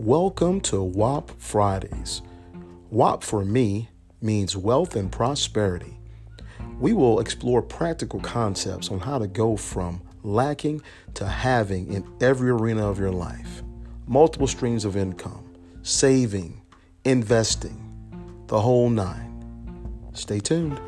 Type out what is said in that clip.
Welcome to WAP Fridays. WAP for me means wealth and prosperity. We will explore practical concepts on how to go from lacking to having in every arena of your life. Multiple streams of income, saving, investing, the whole nine. Stay tuned.